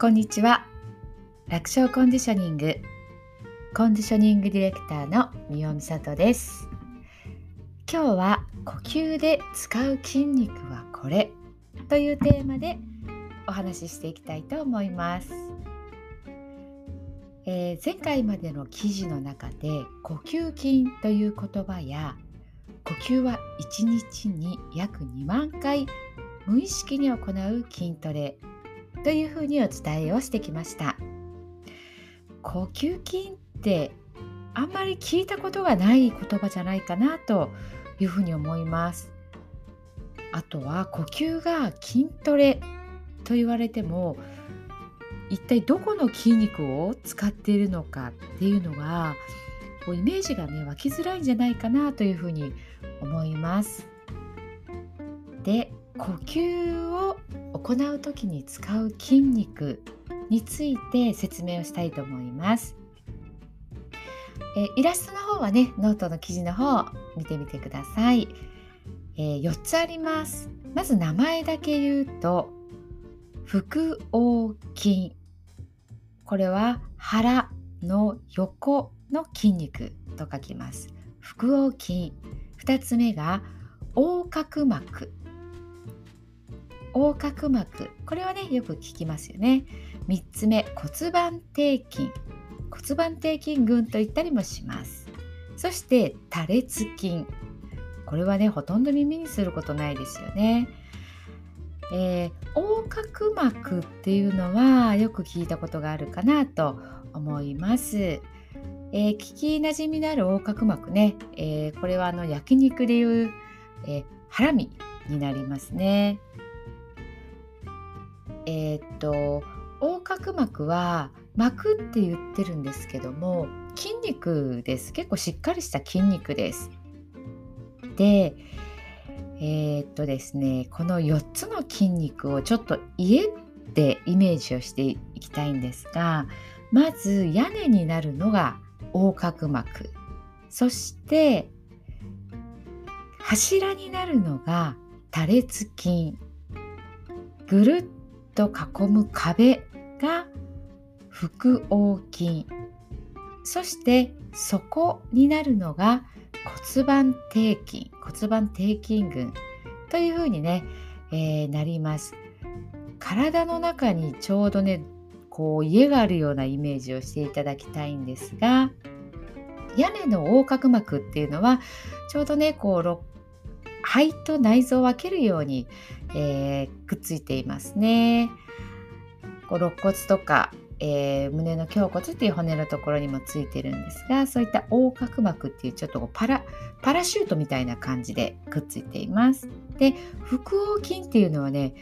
こんにちは。楽勝コンディショニング。コンディショニングディレクターの三尾美里です。今日は呼吸で使う筋肉はこれ。というテーマでお話ししていきたいと思います、えー、前回までの記事の中で呼吸筋という言葉や呼吸は1日に約2万回無意識に行う筋トレというふうにお伝えをしてきました呼吸筋ってあんまり聞いたことがない言葉じゃないかなというふうに思いますあとは呼吸が筋トレと言われても一体どこの筋肉を使っているのかっていうのがこうイメージがね湧きづらいんじゃないかなというふうに思います。で呼吸を行う時に使う筋肉について説明をしたいと思います。えイラストの方はねノートの記事の方見てみてください、えー、4つあります。まず名前だけ言うと腹横筋。これは腹の横の筋肉と書きます。腹横筋。2つ目が横隔膜。横隔膜。これはねよく聞きますよね。3つ目骨盤底筋。骨盤底筋群と言ったりもします。そして多裂筋。これはねほとんど耳にすることないですよね。えー、横隔膜っていうのはよく聞いたことがあるかなと思います。えー、聞きなじみのある横隔膜ね、えー、これはあの焼肉でいう、えー、ハラミになりますね。えー、っと横隔膜は膜って言ってるんですけども筋肉です。結構しっかりした筋肉です。でえー、っとですねこの4つの筋肉をちょっと家でイメージをしていきたいんですがまず屋根になるのが横隔膜。そして柱になるのが多裂筋。ぐるっと囲む壁が腹横筋そして底になるのが骨盤底筋。骨盤底筋群というふうにね、えー、なります。体の中にちょうどねこう家があるようなイメージをしていただきたいんですが屋根の横隔膜っていうのはちょうどねこう肺と内臓を分けるように、えー、くっついていますね。こう肋骨とか、えー、胸の胸骨っていう骨のところにもついてるんですがそういった横隔膜っていうちょっとパラパラシュートみたいな感じでくっついています。で腹横筋っていうのはね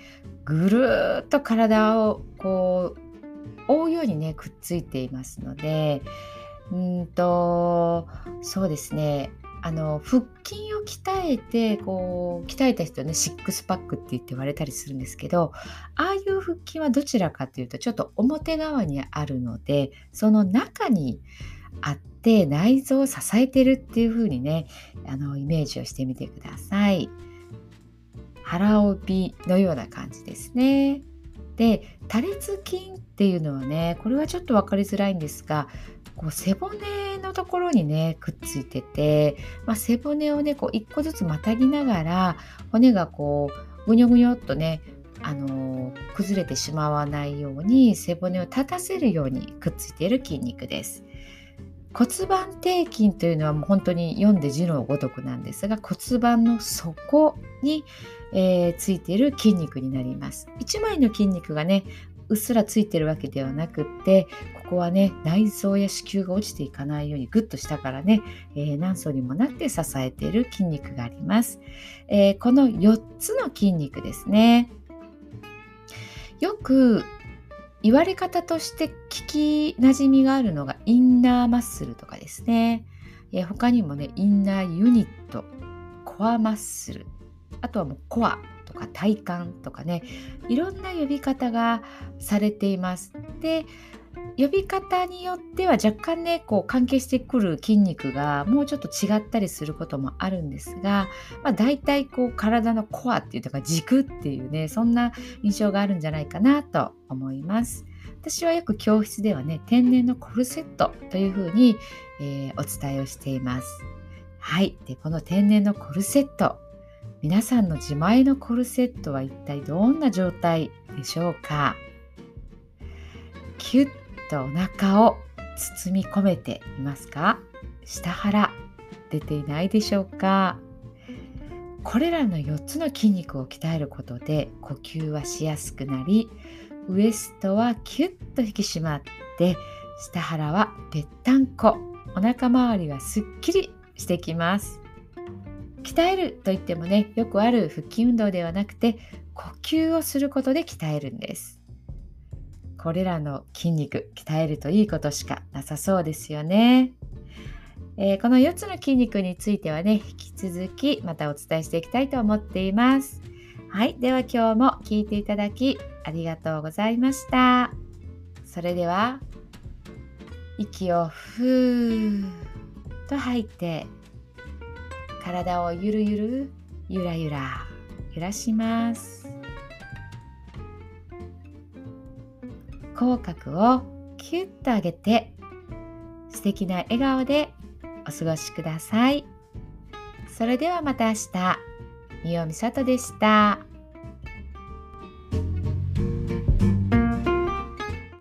ぐるーっと体をこう覆うようにねくっついていますのでうんとそうですねあの腹筋を鍛えてこう鍛えた人はねシックスパックって言って言われたりするんですけどああいう腹筋はどちらかというとちょっと表側にあるのでその中にあって内臓を支えてるっていう風にねあのイメージをしてみてください。腹帯のような感じですね。で多裂筋っていうのはねこれはちょっと分かりづらいんですがこう背骨のところにねくっついてて、まあ、背骨をねこう一個ずつまたぎながら骨がこうぐにょぐにょっとねあの、崩れてしまわないように背骨を立たせるようにくっついている筋肉です。骨盤底筋というのはもう本当に読んで字のごとくなんですが骨盤の底に、えー、ついている筋肉になります。1枚の筋肉がねうっすらついてるわけではなくってここはね内臓や子宮が落ちていかないようにグッと下からね、えー、何層にもなって支えている筋肉があります、えー、この4つの筋肉ですね。よく言われ方として聞きなじみがあるのがインナーマッスルとかですね、えー、他にもねインナーユニットコアマッスルあとはもうコア。か体幹とかねいろんな呼び方がされています。で呼び方によっては若干ねこう関係してくる筋肉がもうちょっと違ったりすることもあるんですが、まあ、大体こう体のコアっていうとか軸っていうねそんな印象があるんじゃないかなと思います。私はよく教室ではね天然のコルセットというふうに、えー、お伝えをしていますはいでこの天然のコルセット皆さんの自前のコルセットは一体どんな状態でしょうか？キュッとお腹を包み込めていますか？下腹出ていないでしょうか？これらの4つの筋肉を鍛えることで呼吸はしやすくなりウエストはキュッと引き締まって下腹はぺったんこ。お腹周りはすっきりしてきます。鍛えるといってもねよくある腹筋運動ではなくて呼吸をすることで鍛えるんです。これらの筋肉鍛えるといいことしかなさそうですよね、えー、この4つの筋肉についてはね引き続きまたお伝えしていきたいと思っています。はいでは今日も聞いていただきありがとうございました。それでは息をふーっと吐いて体をゆるゆるゆらゆら揺らします。口角をキュッと上げて素敵な笑顔でお過ごしください。それではまた明日。みよみさとでした。